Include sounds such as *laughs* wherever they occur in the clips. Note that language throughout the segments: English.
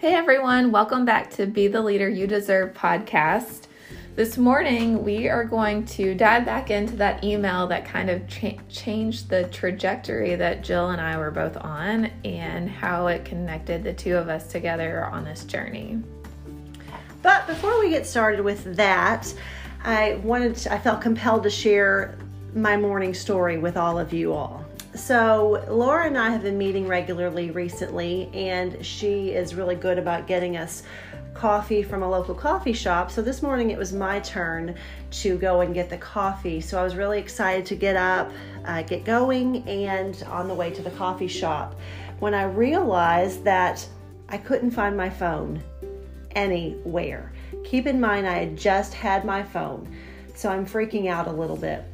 Hey everyone, welcome back to Be the Leader You Deserve podcast. This morning, we are going to dive back into that email that kind of cha- changed the trajectory that Jill and I were both on and how it connected the two of us together on this journey. But before we get started with that, I wanted to, I felt compelled to share my morning story with all of you all. So, Laura and I have been meeting regularly recently, and she is really good about getting us coffee from a local coffee shop. So, this morning it was my turn to go and get the coffee. So, I was really excited to get up, uh, get going, and on the way to the coffee shop when I realized that I couldn't find my phone anywhere. Keep in mind, I had just had my phone, so I'm freaking out a little bit.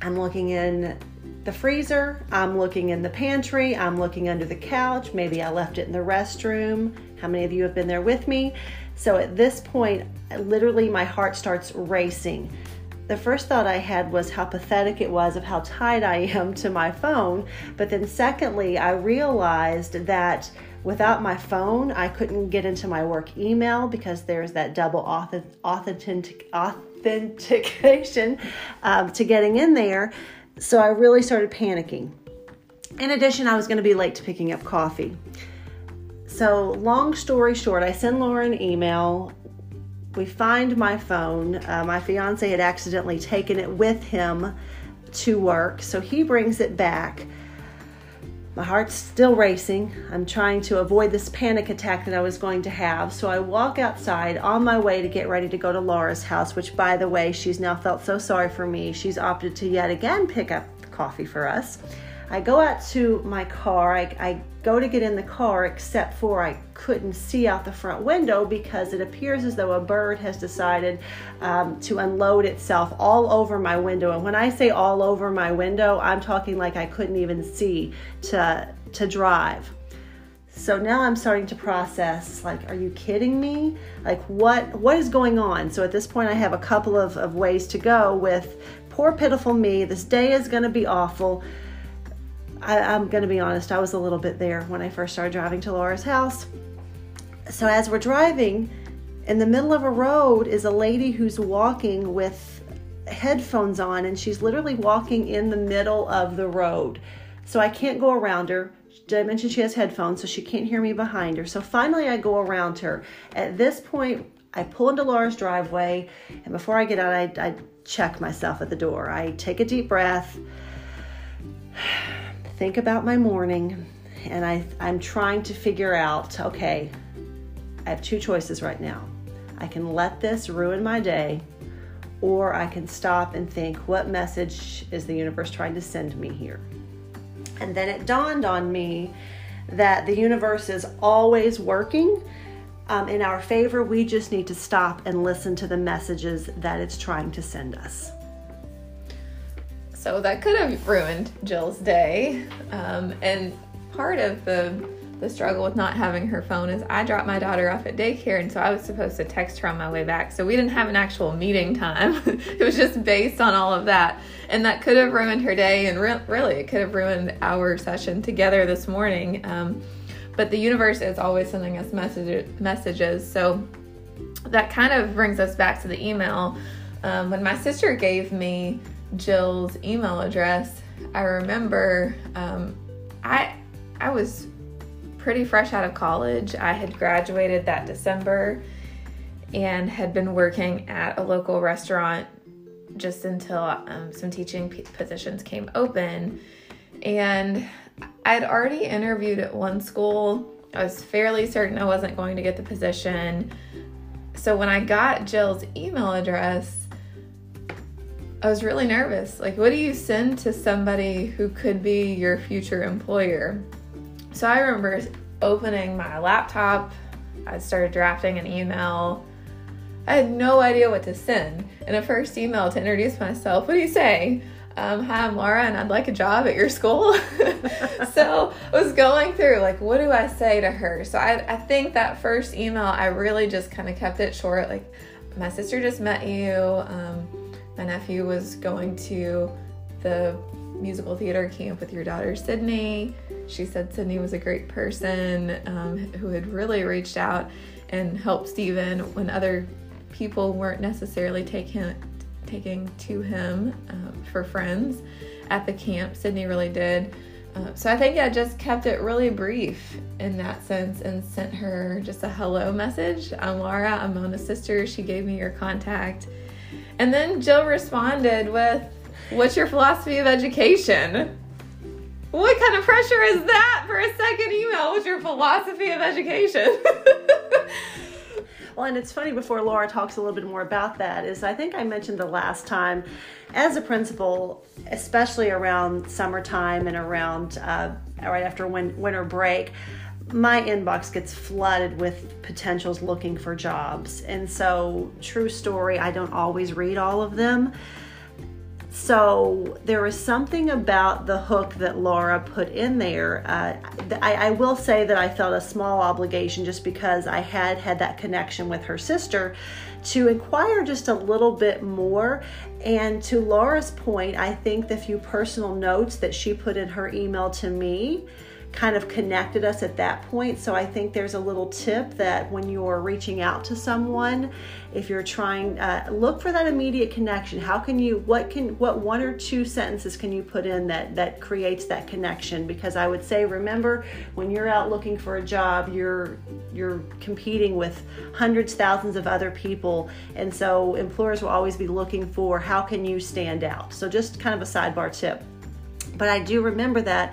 I'm looking in the freezer, I'm looking in the pantry, I'm looking under the couch. Maybe I left it in the restroom. How many of you have been there with me? So at this point, literally my heart starts racing. The first thought I had was how pathetic it was of how tied I am to my phone. But then, secondly, I realized that without my phone, I couldn't get into my work email because there's that double authentic, authentication um, to getting in there. So I really started panicking. In addition, I was going to be late to picking up coffee. So, long story short, I send Laura an email. We find my phone. Uh, my fiance had accidentally taken it with him to work, so he brings it back. My heart's still racing. I'm trying to avoid this panic attack that I was going to have. So I walk outside on my way to get ready to go to Laura's house, which, by the way, she's now felt so sorry for me. She's opted to yet again pick up coffee for us. I go out to my car. I, I, go to get in the car, except for I couldn't see out the front window because it appears as though a bird has decided um, to unload itself all over my window. And when I say all over my window, I'm talking like I couldn't even see to to drive. So now I'm starting to process like, are you kidding me? Like, what what is going on? So at this point, I have a couple of, of ways to go with poor, pitiful me. This day is going to be awful. I, I'm going to be honest, I was a little bit there when I first started driving to Laura's house. So, as we're driving, in the middle of a road is a lady who's walking with headphones on, and she's literally walking in the middle of the road. So, I can't go around her. Did I mention she has headphones, so she can't hear me behind her? So, finally, I go around her. At this point, I pull into Laura's driveway, and before I get out, I, I check myself at the door. I take a deep breath think about my morning and I, I'm trying to figure out okay, I have two choices right now. I can let this ruin my day, or I can stop and think, what message is the universe trying to send me here? And then it dawned on me that the universe is always working um, in our favor. We just need to stop and listen to the messages that it's trying to send us. So that could have ruined Jill's day. Um, and part of the the struggle with not having her phone is I dropped my daughter off at daycare, and so I was supposed to text her on my way back. So we didn't have an actual meeting time. *laughs* it was just based on all of that, and that could have ruined her day, and re- really, it could have ruined our session together this morning. Um, but the universe is always sending us message- messages, so that kind of brings us back to the email. Um, when my sister gave me Jill's email address, I remember um, I I was pretty fresh out of college. I had graduated that December and had been working at a local restaurant just until um, some teaching positions came open. And I'd already interviewed at one school. I was fairly certain I wasn't going to get the position. So when I got Jill's email address, I was really nervous. Like, what do you send to somebody who could be your future employer? So I remember opening my laptop, I started drafting an email. I had no idea what to send. In a first email to introduce myself, what do you say? Um, hi, I'm Laura, and I'd like a job at your school. *laughs* so I was going through, like, what do I say to her? So I, I think that first email, I really just kind of kept it short. Like, my sister just met you. Um, my nephew was going to the musical theater camp with your daughter Sydney. She said Sydney was a great person um, who had really reached out and helped Stephen when other people weren't necessarily taking taking to him um, for friends at the camp. Sydney really did. Uh, so I think I just kept it really brief in that sense and sent her just a hello message. I'm Laura. I'm Mona's sister. She gave me your contact. And then Jill responded with, What's your philosophy of education? What kind of pressure is that for a second email? What's your philosophy of education? *laughs* well, and it's funny before Laura talks a little bit more about that, is I think I mentioned the last time as a principal, especially around summertime and around uh, right after win- winter break, my inbox gets flooded with potentials looking for jobs. And so, true story, I don't always read all of them. So there was something about the hook that Laura put in there. Uh, I, I, will say that I felt a small obligation just because I had had that connection with her sister to inquire just a little bit more. And to Laura's point, I think the few personal notes that she put in her email to me kind of connected us at that point. So I think there's a little tip that when you're reaching out to someone, if you're trying, uh, look for that immediate connection. How can you? What can? What one or two sentences can you put in that that creates that connection? Because I would say, remember, when you're out looking for a job, you're you're competing with hundreds, thousands of other people, and so employers will always be looking for how can you stand out. So just kind of a sidebar tip. But I do remember that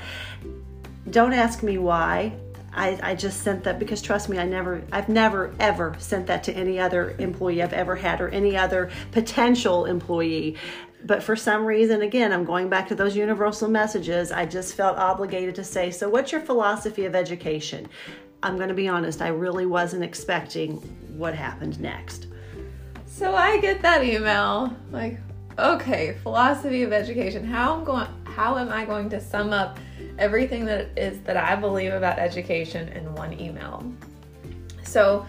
don't ask me why. I, I, just sent that because trust me, I never, I've never ever sent that to any other employee I've ever had or any other potential employee. But for some reason, again, I'm going back to those universal messages. I just felt obligated to say, so what's your philosophy of education? I'm going to be honest, I really wasn't expecting what happened next. So I get that email like, okay, philosophy of education. How am going how am I going to sum up everything that is that I believe about education in one email. So,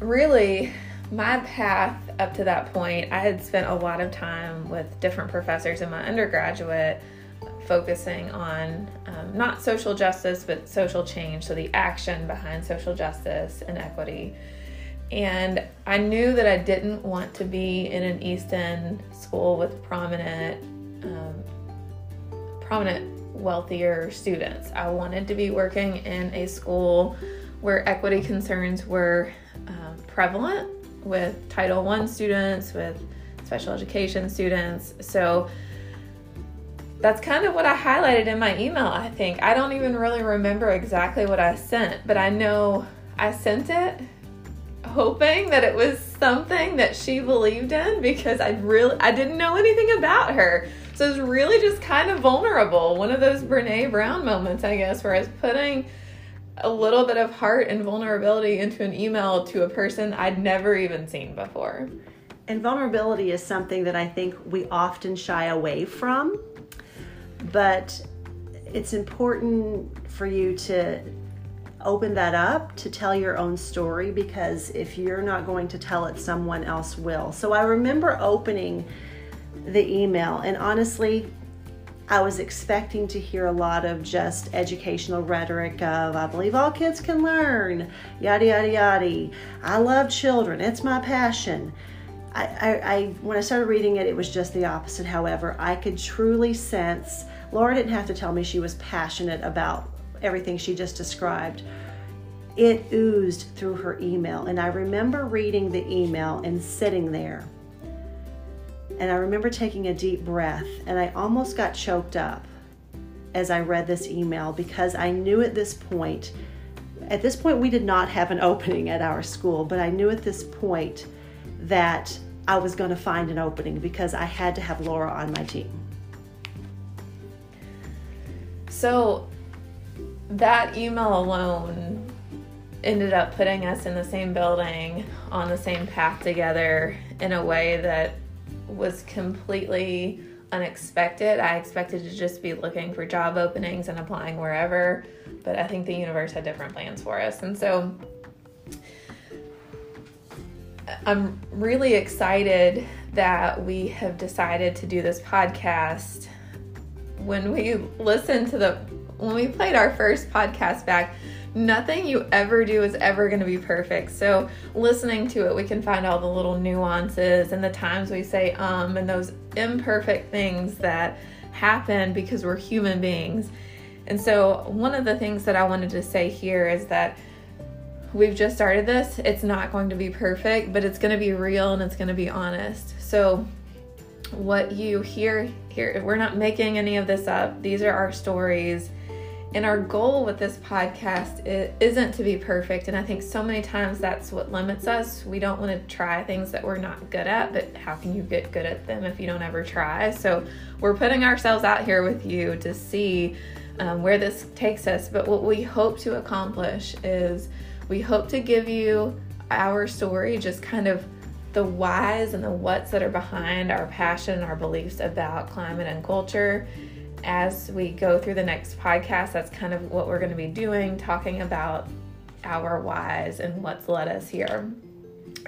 really, my path up to that point, I had spent a lot of time with different professors in my undergraduate focusing on um, not social justice but social change, so the action behind social justice and equity. And I knew that I didn't want to be in an East End school with prominent prominent, wealthier students. I wanted to be working in a school where equity concerns were um, prevalent with Title I students, with special education students. So that's kind of what I highlighted in my email, I think. I don't even really remember exactly what I sent, but I know I sent it hoping that it was something that she believed in because I really I didn't know anything about her. So it's really just kind of vulnerable. One of those Brene Brown moments, I guess, where I was putting a little bit of heart and vulnerability into an email to a person I'd never even seen before. And vulnerability is something that I think we often shy away from, but it's important for you to open that up to tell your own story because if you're not going to tell it, someone else will. So I remember opening the email. And honestly, I was expecting to hear a lot of just educational rhetoric of, I believe all kids can learn, yada, yada, yada. I love children, it's my passion. I, I, I, when I started reading it, it was just the opposite. However, I could truly sense Laura didn't have to tell me she was passionate about everything she just described. It oozed through her email, and I remember reading the email and sitting there and I remember taking a deep breath, and I almost got choked up as I read this email because I knew at this point, at this point, we did not have an *laughs* opening at our school, but I knew at this point that I was going to find an opening because I had to have Laura on my team. So that email alone ended up putting us in the same building on the same path together in a way that was completely unexpected. I expected to just be looking for job openings and applying wherever, but I think the universe had different plans for us. And so I'm really excited that we have decided to do this podcast. When we *laughs* listened to the, when we played our first podcast back, nothing you ever do is ever going to be perfect. So, listening to it, we can find all the little nuances and the times we say um and those imperfect things that happen because we're human beings. And so, one of the things that I wanted to say here is that we've just started this. It's not going to be perfect, but it's going to be real and it's going to be honest. So, what you hear here, we're not making any of this up. These are our stories. And our goal with this podcast isn't to be perfect. And I think so many times that's what limits us. We don't want to try things that we're not good at, but how can you get good at them if you don't ever try? So we're putting ourselves out here with you to see um, where this takes us. But what we hope to accomplish is we hope to give you our story, just kind of the whys and the whats that are behind our passion and our beliefs about climate and culture. As we go through the next podcast, that's kind of what we're going to be doing, talking about our whys and what's led us here.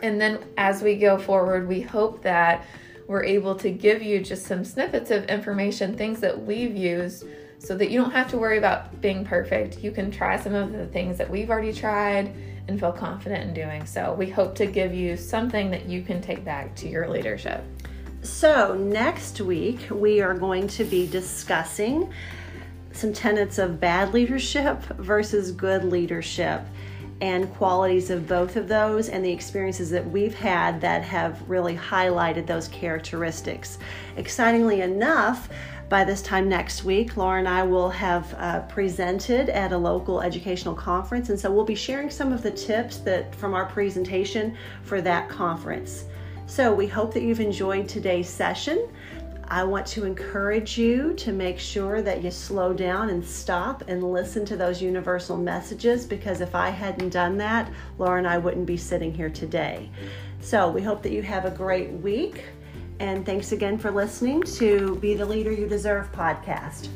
And then as we go forward, we hope that we're able to give you just some snippets of information, things that we've used so that you don't have to worry about being perfect. You can try some of the things that we've already tried and feel confident in doing so. We hope to give you something that you can take back to your leadership. So, next week we are going to be discussing some tenets of bad leadership versus good leadership and qualities of both of those and the experiences that we've had that have really highlighted those characteristics. Excitingly enough, by this time next week, Laura and I will have uh, presented at a local educational conference, and so we'll be sharing some of the tips that from our presentation for that conference. So we hope that you've enjoyed today's session. I want to encourage you to make sure that you slow down and stop and listen to those universal messages because if I hadn't done that, Laura and I wouldn't be sitting here today. So we hope that you have a great week. And thanks again for listening to Be the Leader You Deserve podcast.